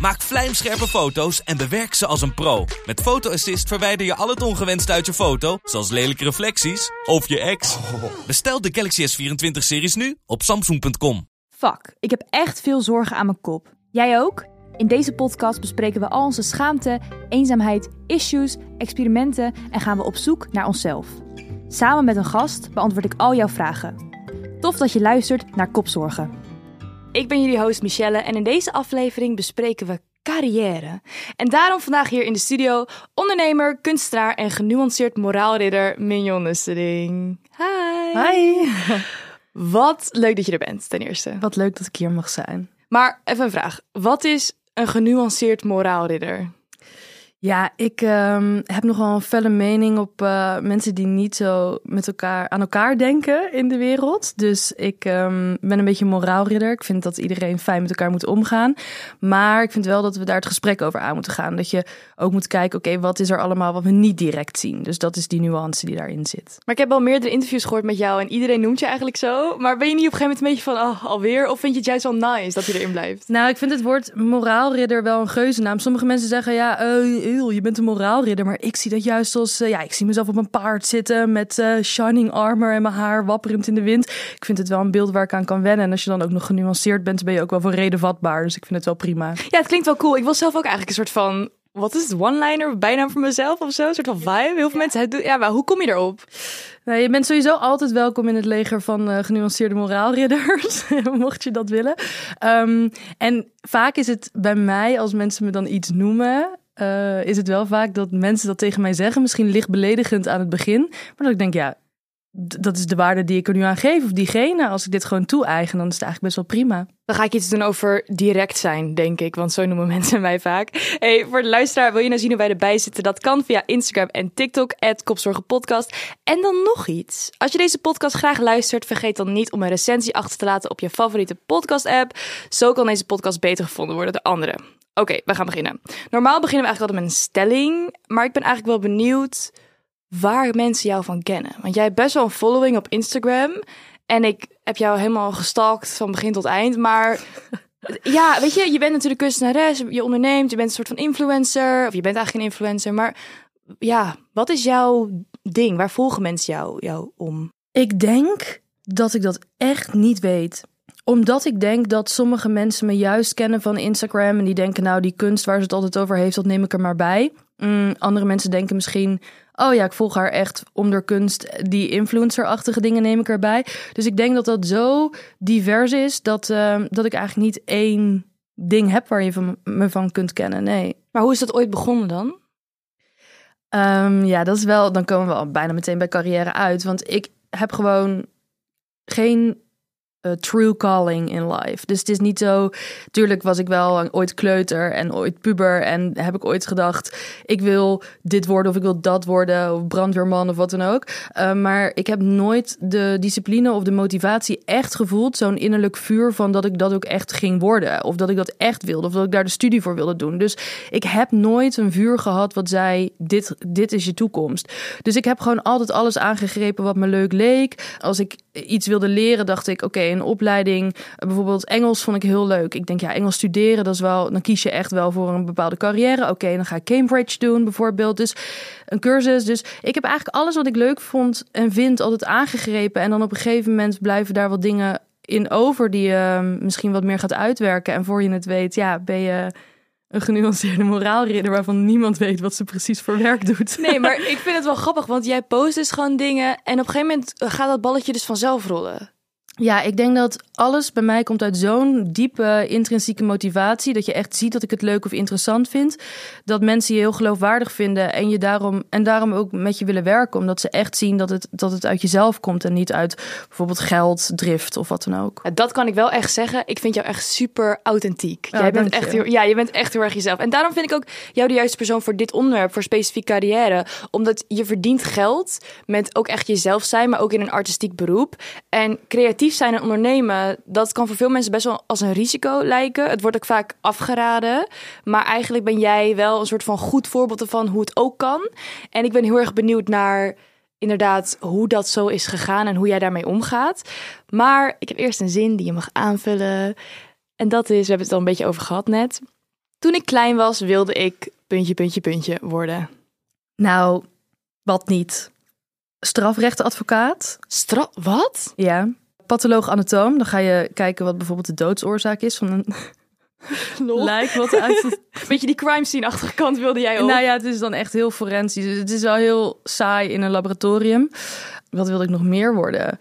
Maak vlijmscherpe foto's en bewerk ze als een pro. Met Photo Assist verwijder je al het ongewenst uit je foto, zoals lelijke reflecties of je ex. Bestel de Galaxy S24-series nu op samsung.com. Fuck, ik heb echt veel zorgen aan mijn kop. Jij ook? In deze podcast bespreken we al onze schaamte, eenzaamheid, issues, experimenten en gaan we op zoek naar onszelf. Samen met een gast beantwoord ik al jouw vragen. Tof dat je luistert naar Kopzorgen. Ik ben jullie host Michelle en in deze aflevering bespreken we carrière. En daarom vandaag hier in de studio ondernemer, kunstenaar en genuanceerd moraalridder Mignon Nussering. Hi! Hi. Wat leuk dat je er bent, ten eerste. Wat leuk dat ik hier mag zijn. Maar even een vraag. Wat is een genuanceerd moraalridder? Ja, ik ehm, heb nogal een felle mening op eh, mensen die niet zo met elkaar aan elkaar denken in de wereld. Dus ik ehm, ben een beetje een moraalridder. Ik vind dat iedereen fijn met elkaar moet omgaan. Maar ik vind wel dat we daar het gesprek over aan moeten gaan. Dat je ook moet kijken, oké, wat is er allemaal wat we niet direct zien? Dus dat is die nuance die daarin zit. Maar ik heb al meerdere interviews gehoord met jou en iedereen noemt je eigenlijk zo. Maar ben je niet op een gegeven moment een beetje van, oh, alweer? Of vind je het juist wel nice dat je erin blijft? Nou, ik vind het woord moraalridder wel een geuzennaam. Sommige mensen zeggen, ja, eh, eeuw, je bent een moraalridder. Maar ik zie dat juist als, eh, ja, ik zie mezelf op een paard zitten met eh, shining armor en mijn haar wapperend in de wind. Ik vind het wel een beeld waar ik aan kan wennen. En als je dan ook nog genuanceerd bent, ben je ook wel voor reden vatbaar. Dus ik vind het wel prima. Ja, het klinkt wel cool. Ik wil zelf ook eigenlijk een soort van, wat is het, one-liner, bijna voor mezelf of zo? Een soort van vibe. Heel veel mensen. Ja, maar hoe kom je erop? Nou, je bent sowieso altijd welkom in het leger van eh, genuanceerde moraalridders, mocht je dat willen. Um, en vaak is het bij mij, als mensen me dan iets noemen, uh, is het wel vaak dat mensen dat tegen mij zeggen. Misschien licht beledigend aan het begin. Maar dat ik denk, ja, dat is de waarde die ik er nu aan geef. Of diegene, als ik dit gewoon toe-eigen, dan is het eigenlijk best wel prima. Dan ga ik iets doen over direct zijn, denk ik. Want zo noemen mensen mij vaak. Hey, voor de luisteraar, wil je nou zien hoe wij erbij zitten? Dat kan via Instagram en TikTok, Kopzorgenpodcast. En dan nog iets. Als je deze podcast graag luistert, vergeet dan niet om een recensie achter te laten op je favoriete podcast-app. Zo kan deze podcast beter gevonden worden door anderen. Oké, we gaan beginnen. Normaal beginnen we eigenlijk altijd met een stelling. Maar ik ben eigenlijk wel benieuwd waar mensen jou van kennen. Want jij hebt best wel een following op Instagram. En ik heb jou helemaal gestalkt van begin tot eind. Maar ja, weet je, je bent natuurlijk kunstenares, je onderneemt, je bent een soort van influencer. Of je bent eigenlijk geen influencer. Maar ja, wat is jouw ding? Waar volgen mensen jou, jou om? Ik denk dat ik dat echt niet weet omdat ik denk dat sommige mensen me juist kennen van Instagram. En die denken, nou, die kunst waar ze het altijd over heeft, dat neem ik er maar bij. Mm, andere mensen denken misschien, oh ja, ik volg haar echt om door kunst. Die influencer-achtige dingen neem ik erbij. Dus ik denk dat dat zo divers is dat, uh, dat ik eigenlijk niet één ding heb waar je van, me van kunt kennen. Nee. Maar hoe is dat ooit begonnen dan? Um, ja, dat is wel, dan komen we al bijna meteen bij carrière uit. Want ik heb gewoon geen uh, true calling in life. Dus het is niet zo. Tuurlijk was ik wel ooit kleuter en ooit puber. En heb ik ooit gedacht: ik wil dit worden of ik wil dat worden. Of brandweerman of wat dan ook. Uh, maar ik heb nooit de discipline of de motivatie echt gevoeld. Zo'n innerlijk vuur van dat ik dat ook echt ging worden. Of dat ik dat echt wilde. Of dat ik daar de studie voor wilde doen. Dus ik heb nooit een vuur gehad wat zei: dit, dit is je toekomst. Dus ik heb gewoon altijd alles aangegrepen wat me leuk leek. Als ik iets wilde leren, dacht ik: oké, een opleiding. Bijvoorbeeld Engels vond ik heel leuk. Ik denk, ja, Engels studeren, dat is wel, dan kies je echt wel voor een bepaalde carrière. Oké, dan ga ik Cambridge doen bijvoorbeeld. Dus een cursus. Dus ik heb eigenlijk alles wat ik leuk vond en vind altijd aangegrepen. En dan op een gegeven moment blijven daar wat dingen in over die je misschien wat meer gaat uitwerken. En voor je het weet, ja, ben je een genuanceerde moraalridder waarvan niemand weet wat ze precies voor werk doet. Nee, maar ik vind het wel grappig, want jij post dus gewoon dingen en op een gegeven moment gaat dat balletje dus vanzelf rollen. Ja, ik denk dat alles bij mij komt uit zo'n diepe intrinsieke motivatie. Dat je echt ziet dat ik het leuk of interessant vind. Dat mensen je heel geloofwaardig vinden en, je daarom, en daarom ook met je willen werken. Omdat ze echt zien dat het, dat het uit jezelf komt en niet uit bijvoorbeeld geld, drift of wat dan ook. Dat kan ik wel echt zeggen. Ik vind jou echt super authentiek. Ja, Jij bent echt heel, ja, je bent echt heel erg jezelf. En daarom vind ik ook jou de juiste persoon voor dit onderwerp, voor specifiek carrière. Omdat je verdient geld met ook echt jezelf zijn, maar ook in een artistiek beroep. En creatief zijn en ondernemen, dat kan voor veel mensen best wel als een risico lijken. Het wordt ook vaak afgeraden. Maar eigenlijk ben jij wel een soort van goed voorbeeld ervan hoe het ook kan. En ik ben heel erg benieuwd naar inderdaad hoe dat zo is gegaan en hoe jij daarmee omgaat. Maar ik heb eerst een zin die je mag aanvullen. En dat is, we hebben het al een beetje over gehad net. Toen ik klein was, wilde ik puntje, puntje, puntje worden. Nou, wat niet? Strafrechtenadvocaat? Stra wat? Ja. Patholoog-anatoom. Dan ga je kijken wat bijvoorbeeld de doodsoorzaak is van een lijk wat uit Beetje die crime scene-achtige kant wilde jij ook. Nou ja, het is dan echt heel forensisch. Dus Het is wel heel saai in een laboratorium. Wat wilde ik nog meer worden?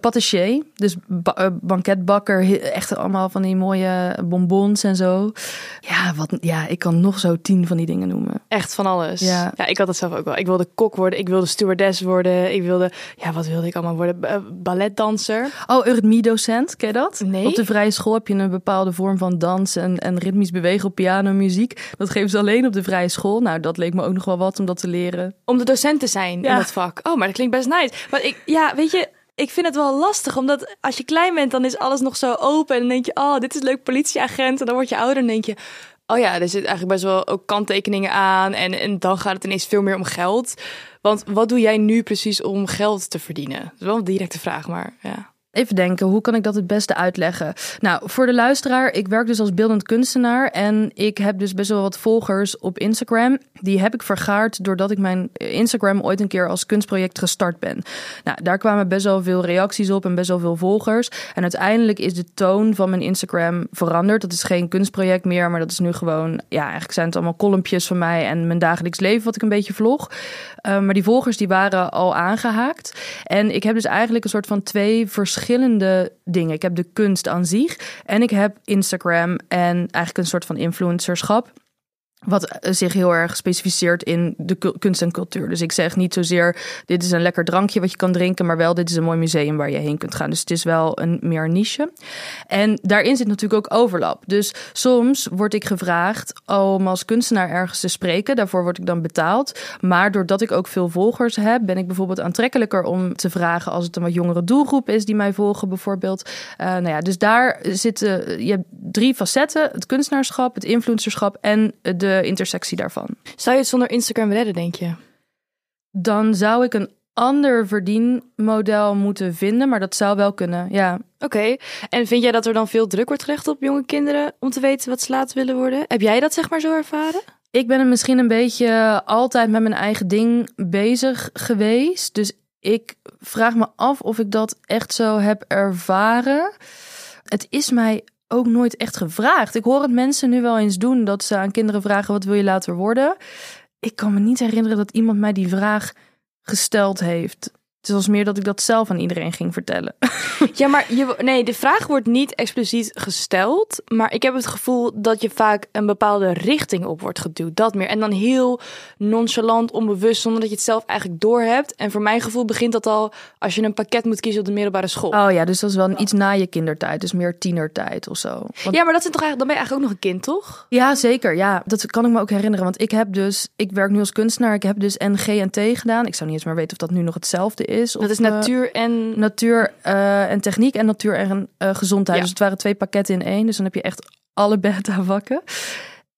Patissier, dus ba- eh, banketbakker. Echt allemaal van die mooie bonbons en zo. Ja, wat, ja, ik kan nog zo tien van die dingen noemen. Echt van alles. Ja. ik had het zelf ook wel. Ik wilde kok worden, ik wilde stewardess worden, ik wilde, ja, wat wilde ik allemaal worden? Eh, balletdanser. Oh, eurythmie-docent, ken je dat? Nee. Op de vrije school heb je een bepaalde vorm van dans en, en ritmisch bewegen op piano, muziek. Dat geven ze alleen op de vrije school. Nou, dat leek me ook nog wel wat om dat te leren. Om de docent te zijn in Ja. dat vak. Oh, maar dat klinkt best nice. Maar ik, ja, weet je, ik vind het wel lastig, omdat als je klein bent, dan is alles nog zo open. En dan denk je, oh, dit is leuk politieagent. En dan word je ouder en denk je, oh ja, er zit eigenlijk best wel ook kanttekeningen aan. En, en dan gaat het ineens veel meer om geld. Want wat doe jij nu precies om geld te verdienen? Dat is wel een directe vraag, maar ja. Even denken, hoe kan ik dat het beste uitleggen? Nou, voor de luisteraar, ik werk dus als beeldend kunstenaar en ik heb dus best wel wat volgers op Instagram. Die heb ik vergaard doordat ik mijn Instagram ooit een keer als kunstproject gestart ben. Nou, daar kwamen best wel veel reacties op en best wel veel volgers. En uiteindelijk is de toon van mijn Instagram veranderd. Dat is geen kunstproject meer, maar dat is nu gewoon, ja, eigenlijk zijn het allemaal kolompjes van mij en mijn dagelijks leven wat ik een beetje vlog. Uh, maar die volgers die waren al aangehaakt. En ik heb dus eigenlijk een soort van twee verschillende dingen. Ik heb de kunst aan zich en ik heb Instagram en eigenlijk een soort van influencerschap. Wat zich heel erg specificeert in de ku- kunst en cultuur. Dus ik zeg niet zozeer: dit is een lekker drankje wat je kan drinken, maar wel dit is een mooi museum waar je heen kunt gaan. Dus het is wel een meer niche. En daarin zit natuurlijk ook overlap. Dus soms word ik gevraagd om als kunstenaar ergens te spreken. Daarvoor word ik dan betaald. Maar doordat ik ook veel volgers heb, ben ik bijvoorbeeld aantrekkelijker om te vragen als het een wat jongere doelgroep is die mij volgen, bijvoorbeeld. Uh, nou ja, dus daar zitten je hebt drie facetten: het kunstenaarschap, het influencerschap en de intersectie daarvan. Zou je het zonder Instagram redden, denk je? Dan zou ik een ander verdienmodel moeten vinden, maar dat zou wel kunnen, ja. Oké, en vind jij dat er dan veel druk wordt gelegd op jonge kinderen om te weten wat ze later willen worden? Heb jij dat zeg maar zo ervaren? Ik ben misschien een beetje altijd met mijn eigen ding bezig geweest. Dus ik vraag me af of ik dat echt zo heb ervaren. Het is mij ook nooit echt gevraagd. Ik hoor het mensen nu wel eens doen dat ze aan kinderen vragen: wat wil je later worden? Ik kan me niet herinneren dat iemand mij die vraag gesteld heeft. Het was meer dat ik dat zelf aan iedereen ging vertellen. Ja, maar je, nee, de vraag wordt niet expliciet gesteld. Maar ik heb het gevoel dat je vaak een bepaalde richting op wordt geduwd. Dat meer. En dan heel nonchalant, onbewust, zonder dat je het zelf eigenlijk doorhebt. En voor mijn gevoel begint dat al als je een pakket moet kiezen op de middelbare school. Oh ja, dus dat is wel iets na je kindertijd. Dus meer tienertijd of zo. Want... Ja, maar dat zijn toch eigenlijk, dan ben je eigenlijk ook nog een kind, toch? Ja, zeker. Ja, dat kan ik me ook herinneren. Want ik heb dus, ik werk nu als kunstenaar. Ik heb dus NG en T gedaan. Ik zou niet eens meer weten of dat nu nog hetzelfde is. Dat of, is natuur en... Natuur uh, en techniek en natuur en uh, gezondheid. Ja. Dus het waren twee pakketten in één. Dus dan heb je echt alle beta vakken.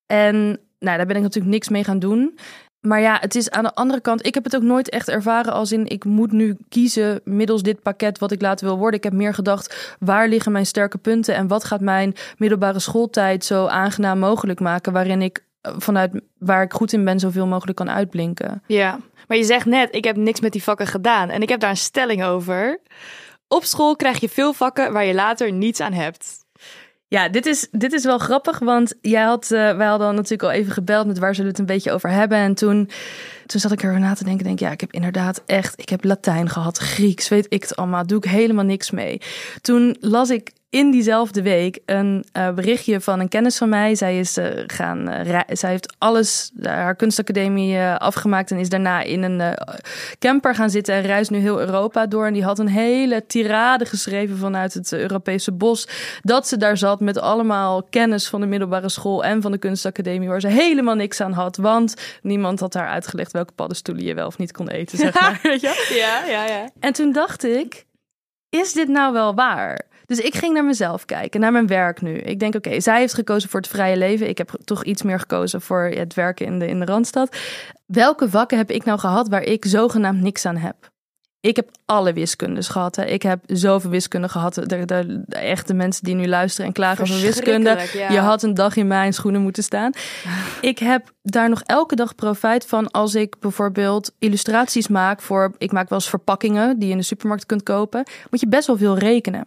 En nou, daar ben ik natuurlijk niks mee gaan doen. Maar ja, het is aan de andere kant. Ik heb het ook nooit echt ervaren als in ik moet nu kiezen middels dit pakket wat ik later wil worden. Ik heb meer gedacht, waar liggen mijn sterke punten en wat gaat mijn middelbare schooltijd zo aangenaam mogelijk maken, waarin ik vanuit waar ik goed in ben zoveel mogelijk kan uitblinken. Ja, maar je zegt net, ik heb niks met die vakken gedaan en ik heb daar een stelling over. Op school krijg je veel vakken waar je later niets aan hebt. Ja, dit is, dit is wel grappig, want jij had, uh, wij hadden natuurlijk al even gebeld met waar zullen we het een beetje over hebben. En toen, toen zat ik erover na te denken, denk ja, ik heb inderdaad echt, ik heb Latijn gehad, Grieks, weet ik het allemaal, doe ik helemaal niks mee. Toen las ik in diezelfde week een uh, berichtje van een kennis van mij. Zij, is, uh, gaan, uh, zij heeft alles, haar kunstacademie afgemaakt en is daarna in een camper gaan zitten en reist nu heel Europa door. En die had een hele tirade geschreven vanuit het Europese bos. Dat ze daar zat met allemaal kennis van de middelbare school en van de kunstacademie, waar ze helemaal niks aan had. Want niemand had haar uitgelegd welke paddenstoelen je wel of niet kon eten, zeg maar. ja, ja, ja. En toen dacht ik, is dit nou wel waar? Dus ik ging naar mezelf kijken, naar mijn werk nu. Ik denk, oké, zij heeft gekozen voor het vrije leven. Ik heb toch iets meer gekozen voor het werken in de, in de Randstad. Welke vakken heb ik nou gehad waar ik zogenaamd niks aan heb? Ik heb alle wiskundes gehad. Hè. Ik heb zoveel wiskunde gehad. De, de, de, echte mensen die nu luisteren en klagen over wiskunde. Je had een dag in mijn schoenen moeten staan. ik heb daar nog elke dag profijt van als ik bijvoorbeeld illustraties maak voor. Ik maak wel eens verpakkingen die je in de supermarkt kunt kopen. Moet je best wel veel rekenen.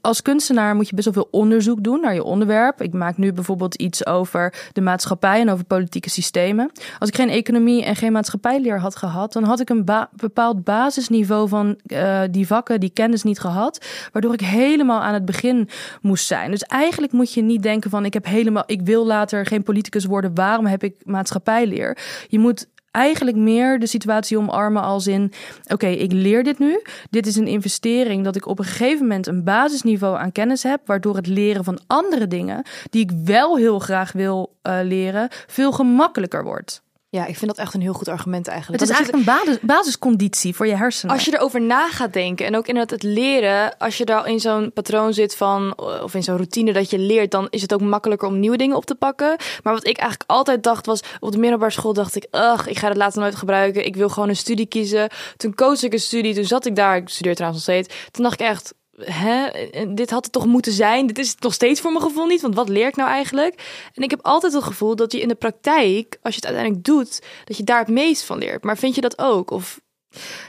Als kunstenaar moet je best wel veel onderzoek doen naar je onderwerp. Ik maak nu bijvoorbeeld iets over de maatschappij en over politieke systemen. Als ik geen economie en geen maatschappijleer had gehad, dan had ik een bepaald basisniveau van uh, die vakken, die kennis niet gehad. Waardoor ik helemaal aan het begin moest zijn. Dus eigenlijk moet je niet denken van ik heb helemaal, ik wil later geen politicus worden. Waarom heb ik maatschappijleer? Je moet eigenlijk meer de situatie omarmen als in: oké, ik leer dit nu. Dit is een investering dat ik op een gegeven moment een basisniveau aan kennis heb, waardoor het leren van andere dingen die ik wel heel graag wil uh, leren veel gemakkelijker wordt. Ja, ik vind dat echt een heel goed argument eigenlijk. Het is eigenlijk een basis, basisconditie voor je hersenen. Als je erover na gaat denken en ook in het leren, als je daar in zo'n patroon zit van, of in zo'n routine dat je leert, dan is het ook makkelijker om nieuwe dingen op te pakken. Maar wat ik eigenlijk altijd dacht was, op de middelbare school dacht ik, ugh, ik ga het later nooit gebruiken. Ik wil gewoon een studie kiezen. Toen koos ik een studie, toen zat ik daar, ik studeer trouwens nog steeds. Toen dacht ik echt, hè, dit had het toch moeten zijn. Dit is het nog steeds voor mijn gevoel niet. Want wat leer ik nou eigenlijk? En ik heb altijd het gevoel dat je in de praktijk, als je het uiteindelijk doet, dat je daar het meest van leert. Maar vind je dat ook? Of...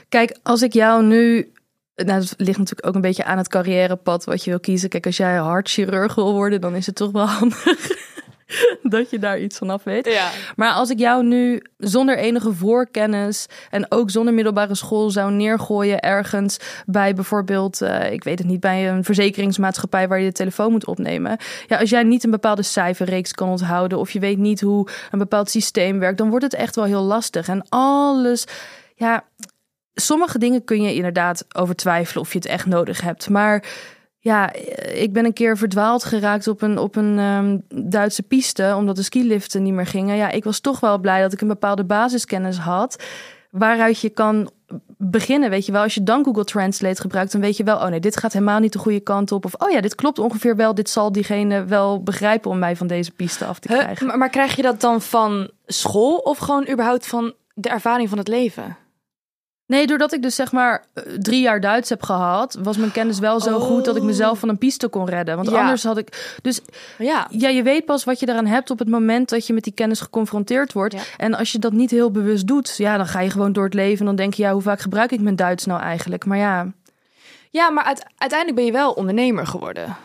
Kijk, als ik jou nu nou, het ligt natuurlijk ook een beetje aan het carrièrepad wat je wil kiezen. Kijk, als jij hartchirurg wil worden, dan is het toch wel handig dat je daar iets vanaf weet. Ja. Maar als ik jou nu zonder enige voorkennis en ook zonder middelbare school zou neergooien ergens bij bijvoorbeeld, uh, ik weet het niet, bij een verzekeringsmaatschappij waar je de telefoon moet opnemen. Ja, als jij niet een bepaalde cijferreeks kan onthouden of je weet niet hoe een bepaald systeem werkt, dan wordt het echt wel heel lastig. En alles, ja, sommige dingen kun je inderdaad over twijfelen of je het echt nodig hebt. Maar ja, ik ben een keer verdwaald geraakt op een, op een um, Duitse piste, omdat de skiliften niet meer gingen. Ja, ik was toch wel blij dat ik een bepaalde basiskennis had, waaruit je kan beginnen. Weet je wel, als je dan Google Translate gebruikt, dan weet je wel, oh nee, dit gaat helemaal niet de goede kant op. Of oh ja, dit klopt ongeveer wel, dit zal diegene wel begrijpen om mij van deze piste af te krijgen. maar, maar krijg je dat dan van school of gewoon überhaupt van de ervaring van het leven? Nee, doordat ik dus zeg maar eh, drie jaar Duits heb gehad, was mijn kennis wel zo goed dat ik mezelf van een piste kon redden. Want anders had ik. Dus ja. ja, je weet pas wat je eraan hebt op het moment dat je met die kennis geconfronteerd wordt. En als je dat niet heel bewust doet, ja, dan ga je gewoon door het leven en dan denk je, ja, hoe vaak gebruik ik mijn Duits nou eigenlijk? Maar ja. Ja, maar uiteindelijk ben je wel ondernemer geworden.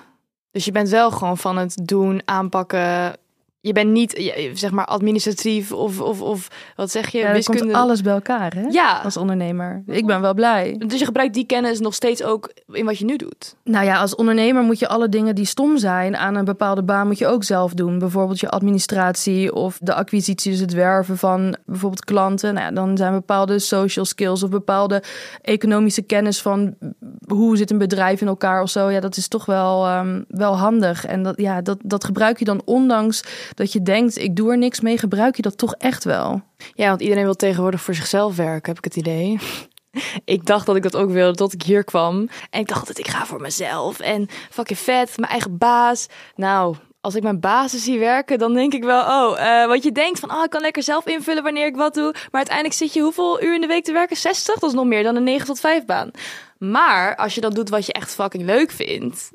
Dus je bent wel gewoon van het doen, aanpakken, je bent niet, zeg maar, administratief of, of, of wat zeg je, ja, wiskunde. Komt alles bij elkaar, hè? Ja. Als ondernemer. Ik ben wel blij. Dus je gebruikt die kennis nog steeds ook in wat je nu doet? Nou ja, als ondernemer moet je alle dingen die stom zijn aan een bepaalde baan moet je ook zelf doen. Bijvoorbeeld je administratie of de acquisitie, dus het werven van bijvoorbeeld klanten. Nou ja, dan zijn bepaalde social skills of bepaalde economische kennis van hoe zit een bedrijf in elkaar of zo. Ja, dat is toch wel, um, wel handig. En dat, ja, dat, dat gebruik je dan ondanks dat je denkt, ik doe er niks mee, gebruik je dat toch echt wel? Ja, want iedereen wil tegenwoordig voor zichzelf werken, heb ik het idee. ik dacht dat ik dat ook wilde tot ik hier kwam. En ik dacht dat ik ga voor mezelf. En fucking vet, mijn eigen baas. Nou, als ik mijn basis zie werken, dan denk ik wel, oh, uh, wat je denkt van, oh, ik kan lekker zelf invullen wanneer ik wat doe. Maar uiteindelijk zit je hoeveel uur in de week te werken? 60? Dat is nog meer dan een 9 tot 5 baan. Maar als je dan doet wat je echt fucking leuk vindt,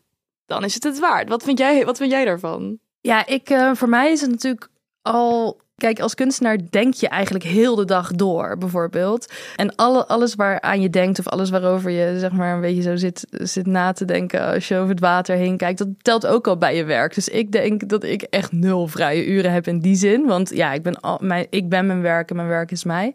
dan is het het waard. Wat vind jij, wat vind jij daarvan? Ja, ik, uh, voor mij is het natuurlijk al Kijk, als kunstenaar denk je eigenlijk heel de dag door, bijvoorbeeld. En alle, alles waaraan je denkt, of alles waarover je zeg maar een beetje zo zit, zit na te denken als je over het water heen kijkt, dat telt ook al bij je werk. Dus ik denk dat ik echt nul vrije uren heb in die zin. Want ja, ik ben, al, mijn, ik ben mijn werk en mijn werk is mij.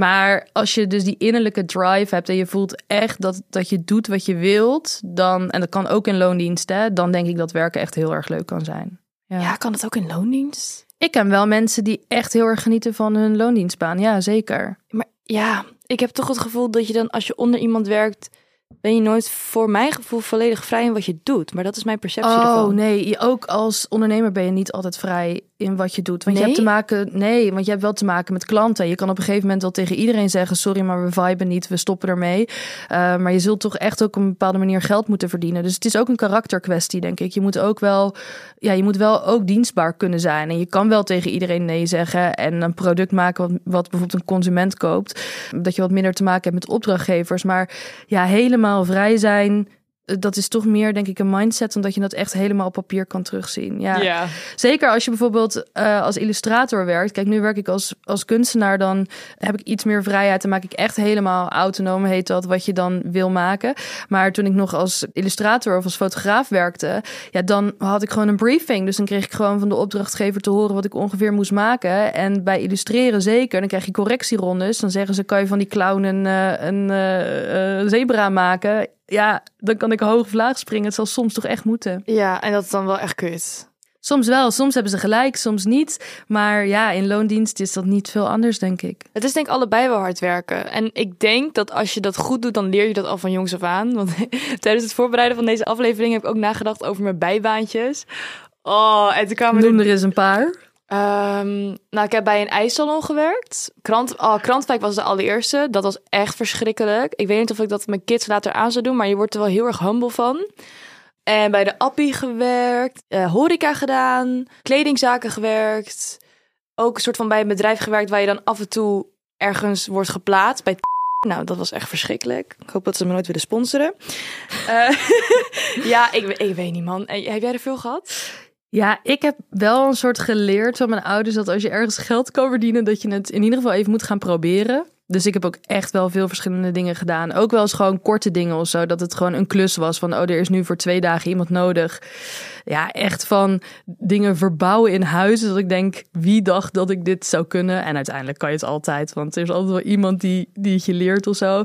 Maar als je dus die innerlijke drive hebt en je voelt echt dat, dat je doet wat je wilt, dan, en dat kan ook in loondienst, hè, dan denk ik dat werken echt heel erg leuk kan zijn. Ja, kan het ook in loondienst? Ik ken wel mensen die echt heel erg genieten van hun loondienstbaan. Ja, zeker. Maar ja, ik heb toch het gevoel dat je dan, als je onder iemand werkt, ben je nooit voor mijn gevoel volledig vrij in wat je doet. Maar dat is mijn perceptie Oh ervan. nee, ook als ondernemer ben je niet altijd vrij in wat je doet. Want je hebt te maken, nee, want je hebt wel te maken met klanten. Je kan op een gegeven moment wel tegen iedereen zeggen: sorry, maar we viben niet, we stoppen ermee. Eh, maar je zult toch echt ook op een bepaalde manier geld moeten verdienen. Dus het is ook een karakterkwestie, denk ik. Je moet ook wel, ja, je moet wel ook dienstbaar kunnen zijn. En je kan wel tegen iedereen nee zeggen en een product maken wat, wat bijvoorbeeld een consument koopt. Dat je wat minder te maken hebt met opdrachtgevers. Maar ja, helemaal vrij zijn. Dat is toch meer, denk ik, een mindset, omdat je dat echt helemaal op papier kan terugzien. Ja, Ja. Zeker als je bijvoorbeeld eh, als illustrator werkt. Kijk, nu werk ik als, als kunstenaar. Dan heb ik iets meer vrijheid. Dan maak ik echt helemaal autonoom, heet dat, wat je dan wil maken. Maar toen ik nog als illustrator of als fotograaf werkte, ja, dan had ik gewoon een briefing. Dus dan kreeg ik gewoon van de opdrachtgever te horen wat ik ongeveer moest maken. En bij illustreren zeker. Dan krijg je correctierondes. Dan zeggen ze, kan je van die clown een, eh, een eh, eh, zebra maken? Ja, dan kan ik hoog of laag springen. Het zal soms toch echt moeten. Ja, en dat is dan wel echt kut. Soms wel, soms hebben ze gelijk, soms niet. Maar ja, in loondienst is dat niet veel anders, denk ik. Het is denk ik allebei wel hard werken. En ik denk dat als je dat goed doet, dan leer je dat al van jongs af aan. Want tijdens het voorbereiden van deze aflevering heb ik ook nagedacht over mijn bijbaantjes. Oh, en toen kwamen er Noem er eens een paar. Ehm, nou, ik heb bij een ijssalon gewerkt. Krant, oh, Krantwijk was de allereerste. Dat was echt verschrikkelijk. Ik weet niet of ik dat mijn kids later aan zou doen, maar je wordt er wel heel erg humble van. En bij de Appie gewerkt, eh, horeca gedaan, kledingzaken gewerkt. Ook een soort van bij een bedrijf gewerkt waar je dan af en toe ergens wordt geplaatst. Bij nou, dat was echt verschrikkelijk. Ik hoop dat ze me nooit willen sponsoren. Eh, ja, ik, ik weet niet, man. En Heb jij er veel gehad? Ja, ik heb wel een soort geleerd van mijn ouders dat als je ergens geld kan verdienen, dat je het in ieder geval even moet gaan proberen. Dus ik heb ook echt wel veel verschillende dingen gedaan. Ook wel eens gewoon korte dingen of zo. Dat het gewoon een klus was van, oh, er is nu voor twee dagen iemand nodig. Ja, echt van dingen verbouwen in huizen. Dat ik denk, wie dacht dat ik dit zou kunnen? En uiteindelijk kan je het altijd, want er is altijd wel iemand die, die het je leert of zo.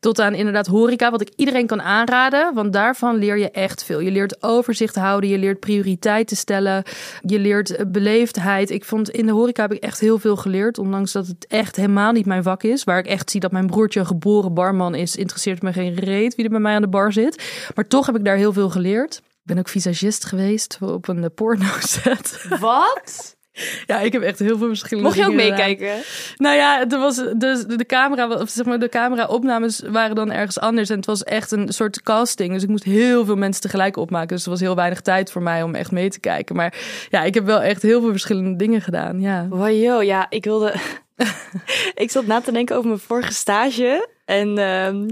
Tot aan inderdaad horeca, wat ik iedereen kan aanraden. Want daarvan leer je echt veel. Je leert overzicht houden, je leert prioriteiten stellen. Je leert eh, beleefdheid. Ik vond in de horeca heb ik echt heel veel geleerd. Ondanks dat het echt helemaal niet mijn vak is. Waar ik echt zie dat mijn broertje een geboren barman is. Interesseert me geen reet wie er bij mij aan de bar zit. Maar toch heb ik daar heel veel geleerd. Ik ben ook visagist geweest op een porno set. Wat? Ja, ik heb echt heel veel verschillende Mocht je ook meekijken? Nou ja, er was dus de camera, of zeg maar de camera-opnames waren dan ergens anders en het was echt een soort casting. Dus ik moest heel veel mensen tegelijk opmaken. Dus er was heel weinig tijd voor mij om echt mee te kijken. Maar ja, ik heb wel echt heel veel verschillende dingen gedaan. Ja. Wow, ja, ik wilde. ik zat na te denken over mijn vorige stage. En ehm,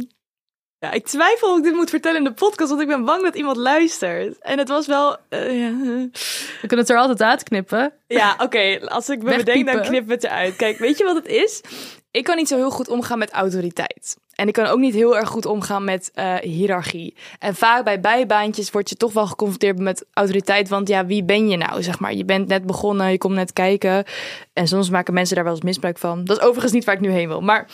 ja, ik twijfel of ik dit moet vertellen in de podcast, want ik ben bang dat iemand luistert. En het was wel. eh, ja, We kunnen het er altijd uitknippen. ja oké, als ik me bedenk, dan knip het eruit. Kijk, weet je wat het is? Ik kan niet zo heel goed omgaan met autoriteit. En ik kan ook niet heel erg goed omgaan met eh, hiërarchie. En vaak bij bijbaantjes word je toch wel geconfronteerd met autoriteit. Want ja, wie ben je nou? Zeg maar, je bent net begonnen, je komt net kijken. En soms maken mensen daar wel eens misbruik van. Dat is overigens niet waar ik nu heen wil. Maar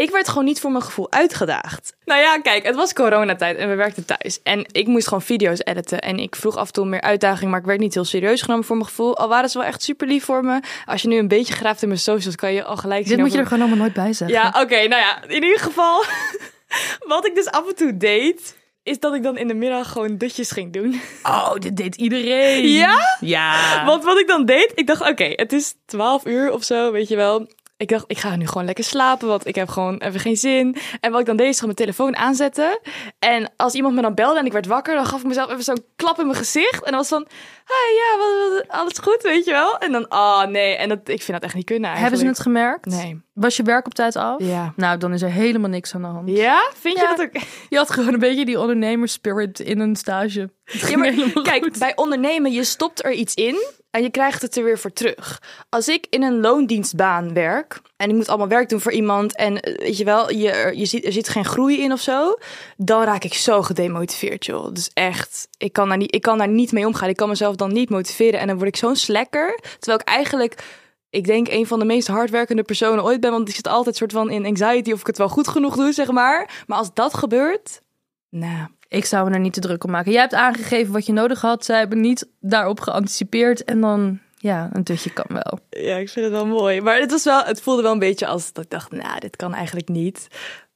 ik werd gewoon niet voor mijn gevoel uitgedaagd. Nou ja, kijk, het was coronatijd en we werkten thuis. En ik moest gewoon video's editen. En ik vroeg af en toe meer uitdaging, maar ik werd niet heel serieus genomen voor mijn gevoel. Al waren ze wel echt super lief voor me. Als je nu een beetje graaft in mijn socials, kan je al gelijk zien Dit moet je er gewoon allemaal nooit bij zeggen. ja, oké, nou ja, in ieder geval. wat ik dus af en toe deed, is dat ik dan in de middag gewoon dutjes ging doen. Oh, dit deed iedereen. Ja? Ja. Want wat ik dan deed, ik dacht, oké, het is 12 uur of zo, weet je wel. Ik dacht, ik ga nu gewoon lekker slapen, want ik heb gewoon even geen zin. En wat ik dan deed, is gewoon mijn telefoon aanzetten. En als iemand me dan belde en ik werd wakker, dan gaf ik mezelf even zo'n klap in mijn gezicht. En dan was van, hi, ja, wat, wat- alles goed, weet je wel. En dan, oh nee, en dat, ik vind dat echt niet kunnen Hebben ze eigenlijk. het gemerkt? Nee. Was je werk op tijd af? Ja. Nou, dan is er helemaal niks aan de hand. Ja? Vind je dat ook? Je had gewoon een beetje die ondernemerspirit in een stage. Ja, maar kijk, bij ondernemen, je stopt er iets in en je krijgt het er weer voor terug. Als ik in een loondienstbaan werk en ik moet allemaal werk doen voor iemand en eh, weet je wel, je, je ziet, er zit geen groei in of zo, dan raak ik zo gedemotiveerd, joh. Dus echt, ik kan, daar niet, ik kan daar niet mee omgaan. Ik kan mezelf dan niet motiveren en dan word ik zo'n slekker. Terwijl ik eigenlijk ik denk een van de meest hardwerkende personen ooit ben. Want ik zit altijd soort van in anxiety of ik het wel goed genoeg doe, zeg maar. Maar als dat gebeurt, nou, Ik zou me er niet te druk om maken. Jij hebt aangegeven wat je nodig had. Zij hebben niet daarop geanticipeerd. En dan, ja, een tutje kan wel. Ja, ik vind het wel mooi. Maar het, was wel, het voelde wel een beetje als dat ik dacht, nou, dit kan eigenlijk niet.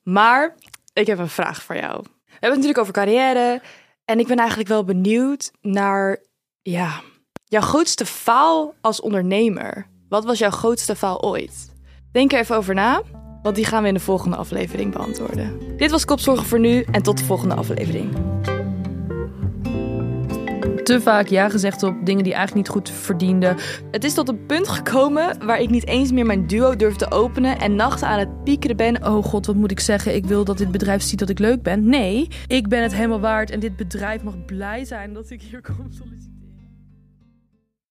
Maar ik heb een vraag voor jou. We hebben het natuurlijk over carrière. En ik ben eigenlijk wel benieuwd naar, ja, jouw grootste faal als ondernemer. Wat was jouw grootste faal ooit? Denk er even over na, want die gaan we in de volgende aflevering beantwoorden. Dit was Kopzorgen voor nu en tot de volgende aflevering. Te vaak ja gezegd op dingen die eigenlijk niet goed verdienden. Het is tot een punt gekomen waar ik niet eens meer mijn duo durf te openen en nachten aan het piekeren ben. Oh god, wat moet ik zeggen? Ik wil dat dit bedrijf ziet dat ik leuk ben. Nee, ik ben het helemaal waard. En dit bedrijf mag blij zijn dat ik hier kom solliciteren.